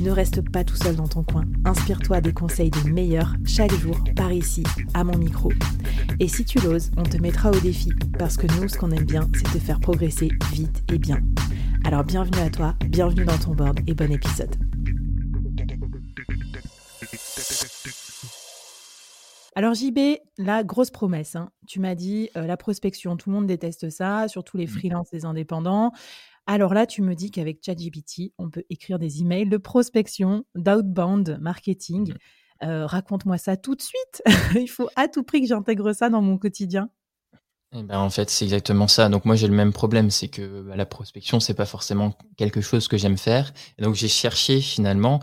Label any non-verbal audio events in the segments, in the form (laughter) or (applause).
Ne reste pas tout seul dans ton coin. Inspire-toi des conseils des meilleurs chaque jour par ici, à mon micro. Et si tu l'oses, on te mettra au défi parce que nous, ce qu'on aime bien, c'est te faire progresser vite et bien. Alors bienvenue à toi, bienvenue dans ton board et bon épisode. Alors JB, la grosse promesse, hein. tu m'as dit euh, la prospection, tout le monde déteste ça, surtout les mmh. freelances, les indépendants. Alors là, tu me dis qu'avec ChatGPT, on peut écrire des emails de prospection, d'outbound marketing. Mmh. Euh, raconte-moi ça tout de suite. (laughs) Il faut à tout prix que j'intègre ça dans mon quotidien. Eh ben, en fait, c'est exactement ça. Donc moi, j'ai le même problème, c'est que bah, la prospection, c'est pas forcément quelque chose que j'aime faire. Et donc j'ai cherché finalement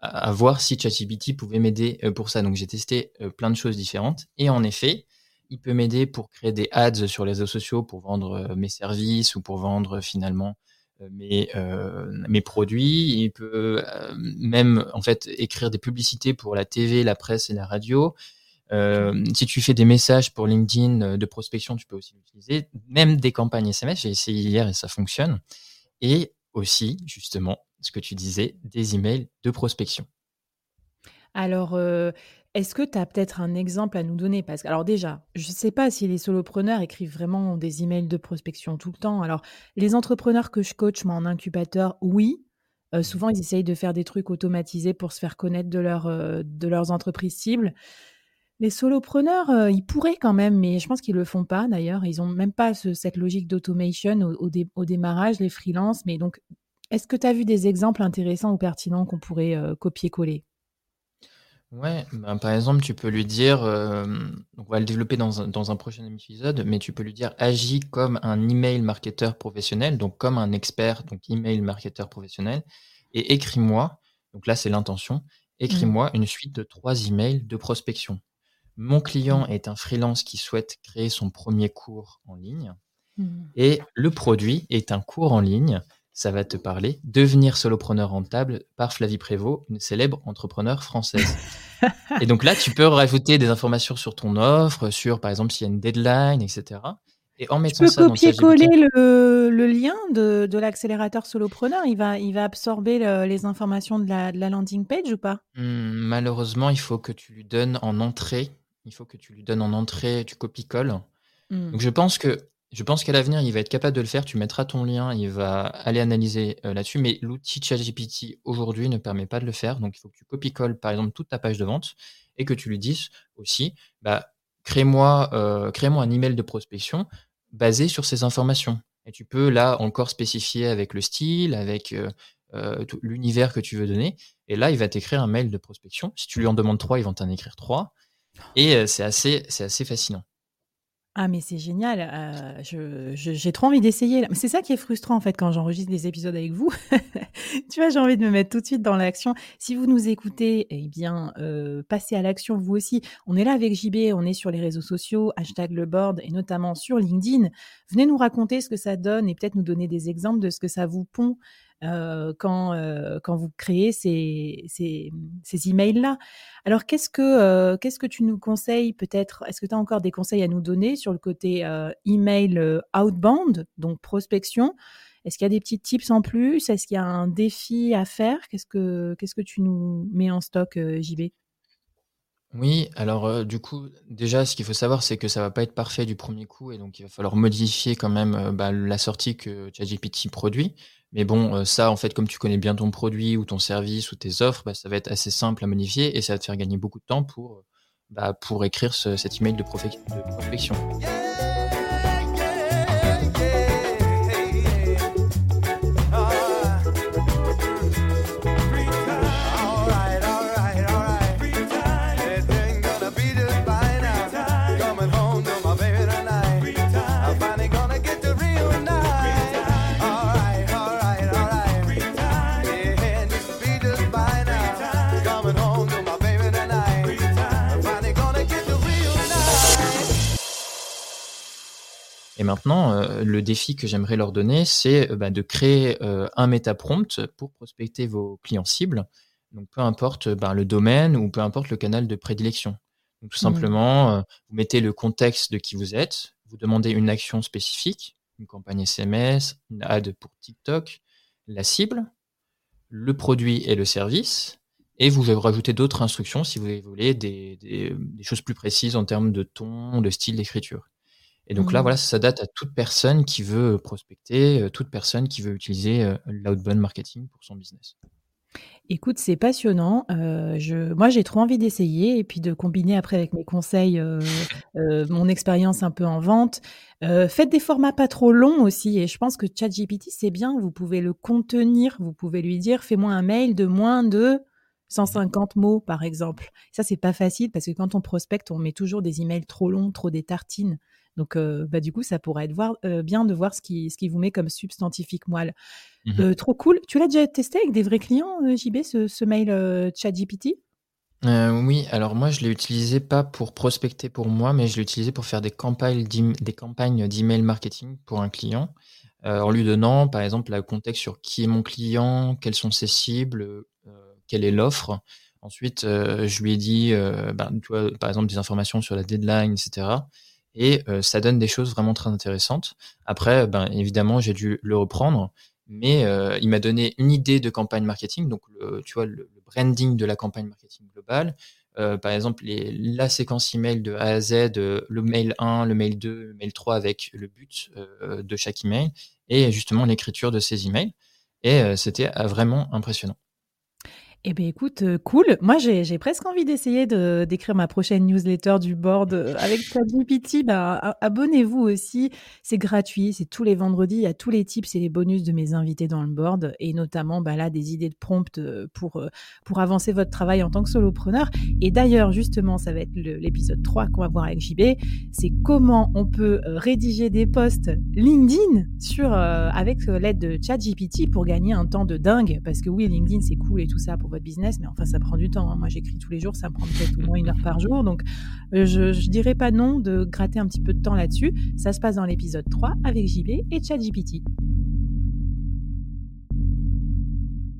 à, voir si ChatGPT pouvait m'aider euh, pour ça. Donc j'ai testé euh, plein de choses différentes. Et en effet, il peut m'aider pour créer des ads sur les réseaux sociaux, pour vendre euh, mes services ou pour vendre finalement euh, mes, euh, mes produits. Il peut même en fait écrire des publicités pour la TV, la presse et la radio. si tu fais des messages pour LinkedIn de prospection, tu peux aussi l'utiliser. Même des campagnes SMS, j'ai essayé hier et ça fonctionne. Et aussi, justement, ce que tu disais, des emails de prospection. Alors, est-ce que tu as peut-être un exemple à nous donner? Parce que, alors déjà, je ne sais pas si les solopreneurs écrivent vraiment des emails de prospection tout le temps. Alors, les entrepreneurs que je coach, moi, en incubateur, oui. Euh, souvent, ils essayent de faire des trucs automatisés pour se faire connaître de, euh, de leurs entreprises cibles. Les solopreneurs, euh, ils pourraient quand même, mais je pense qu'ils le font pas d'ailleurs. Ils n'ont même pas cette logique d'automation au, au, démarrage, les freelances. Mais donc, est-ce que tu as vu des exemples intéressants ou pertinents qu'on pourrait copier-coller? Ouais, ben, par exemple, tu peux lui dire, euh, on va le développer dans un, dans un prochain épisode, mais tu peux lui dire agis comme un email marketeur professionnel, donc comme un expert, donc email marketeur professionnel, et écris-moi, donc là c'est l'intention, écris-moi mmh. une suite de trois emails de prospection. Mon client mmh. est un freelance qui souhaite créer son premier cours en ligne, mmh. et le produit est un cours en ligne ça va te parler. Devenir solopreneur rentable par Flavie Prévost, une célèbre entrepreneur française. (laughs) et donc là, tu peux rajouter des informations sur ton offre, sur par exemple s'il y a une deadline, etc. Et en mettant tu peux copier-coller le, le, lien de, de l'accélérateur solopreneur. Il va, il va absorber les informations de la, de la, landing page ou pas? Hmm, Malheureusement, il faut que tu lui donnes en entrée. Il faut que tu lui donnes en entrée, tu copies-colles. Hmm. Donc je pense que je pense qu'à l'avenir, il va être capable de le faire. Tu mettras ton lien, il va aller analyser euh, là-dessus. Mais l'outil ChatGPT aujourd'hui ne permet pas de le faire. Donc, il faut que tu copie-colles, par exemple, toute ta page de vente et que tu lui dises aussi, bah, crée-moi euh, crée un email de prospection basé sur ces informations. Et tu peux là encore spécifier avec le style, avec euh, l'univers que tu veux donner. Et là, il va t'écrire un mail de prospection. Si tu lui en demandes trois, il va t'en écrire trois. Et c'est assez, c'est assez fascinant. Ah mais c'est génial, euh, j'ai trop envie d'essayer. C'est ça qui est frustrant en fait quand j'enregistre des épisodes avec vous. (laughs) Tu vois, j'ai envie de me mettre tout de suite dans l'action. Si vous nous écoutez, eh bien, euh, passez à l'action vous aussi. On est là avec JB, on est sur les réseaux sociaux, hashtag le board et notamment sur LinkedIn. Venez nous raconter ce que ça donne et peut-être nous donner des exemples de ce que ça vous pond quand, euh, quand vous créez ces, ces, ces emails-là. Alors, qu'est-ce que, euh, qu'est-ce que tu nous conseilles peut-être? Est-ce que tu as encore des conseils à nous donner sur le côté email outbound, donc prospection? Est-ce qu'il y a des petits tips en plus? Est-ce qu'il y a un défi à faire? Qu'est-ce que, qu'est-ce que tu nous mets en stock, JB oui, alors du coup, déjà, ce qu'il faut savoir, c'est que ça va pas être parfait du premier coup, et donc il va falloir modifier quand même bah, la sortie que ChatGPT produit. Mais bon, euh, ça, en fait, comme tu connais bien ton produit ou ton service ou tes offres, bah, ça va être assez simple à modifier et ça va te faire gagner beaucoup de temps pour, bah, pour écrire ce, cet email de, prospection. Et maintenant, le défi que j'aimerais leur donner, c'est bah, de créer un méta-prompt pour prospecter vos clients cibles. Donc, peu importe bah, le domaine ou peu importe le canal de prédilection. Donc, tout mmh. simplement, vous mettez le contexte de qui vous êtes, vous demandez une action spécifique, une campagne SMS, une ad pour TikTok, la cible, le produit et le service, et vous rajoutez d'autres instructions si vous voulez des, des, choses plus précises en termes de ton, de style d'écriture. Et donc là, mmh. voilà, ça date à toute personne qui veut prospecter, toute personne qui veut utiliser l'outbound marketing pour son business. Écoute, c'est passionnant. Euh, je, moi, j'ai trop envie d'essayer et puis de combiner après avec mes conseils, euh, euh, mon expérience un peu en vente. faites des formats pas trop longs aussi. Et je pense que ChatGPT, c'est bien. Vous pouvez le contenir. Vous pouvez lui dire, fais-moi un mail de moins de 150 mots, par exemple. Ça, c'est pas facile parce que quand on prospecte, on met toujours des emails trop longs, trop des tartines. Donc, bah, du coup, ça pourrait être bien de voir ce qui, ce qui vous met comme substantifique moelle. Mmh euh, trop cool. Tu l'as déjà testé avec des vrais clients, euh, JB, ce, mail euh, ChatGPT? Oui, alors moi je l'ai utilisé pas pour prospecter pour moi, mais je l'ai utilisé pour faire des campagnes des campagnes d'email marketing pour un client, en lui donnant par exemple le contexte sur qui est mon client, quelles sont ses cibles, quelle est l'offre. Ensuite, je lui ai dit, ben, par exemple des informations sur la deadline, etc. Et ça donne des choses vraiment très intéressantes. Après, ben, évidemment, j'ai dû le reprendre mais il m'a donné une idée de campagne marketing, donc le, tu le, branding de la campagne marketing globale. Par exemple, la séquence email de A à Z, le mail 1, le mail 2, le mail 3 avec le but de chaque email et justement l'écriture de ces emails. Et c'était vraiment impressionnant. Eh bien, écoute, euh, cool. Moi, j'ai presque envie d'essayer de d'écrire ma prochaine newsletter du board euh, avec ChatGPT. Bah, abonnez-vous aussi. C'est gratuit. C'est tous les vendredis. Il y a tous les tips et les bonus de mes invités dans le board et notamment bah, là des idées de prompt euh, pour pour avancer votre travail en tant que solopreneur. Et d'ailleurs, justement, ça va être l'épisode 3 qu'on va voir avec JB. C'est comment on peut rédiger des posts LinkedIn sur avec l'aide de ChatGPT pour gagner un temps de dingue. Parce que oui, LinkedIn c'est cool et tout ça pour business, mais enfin, ça prend du temps. Hein. Moi, j'écris tous les jours, ça me prend peut-être au moins une heure par jour. Donc, euh, je dirais pas non de gratter un petit peu de temps là-dessus. Ça se passe dans l'épisode 3 avec JB et ChatGPT.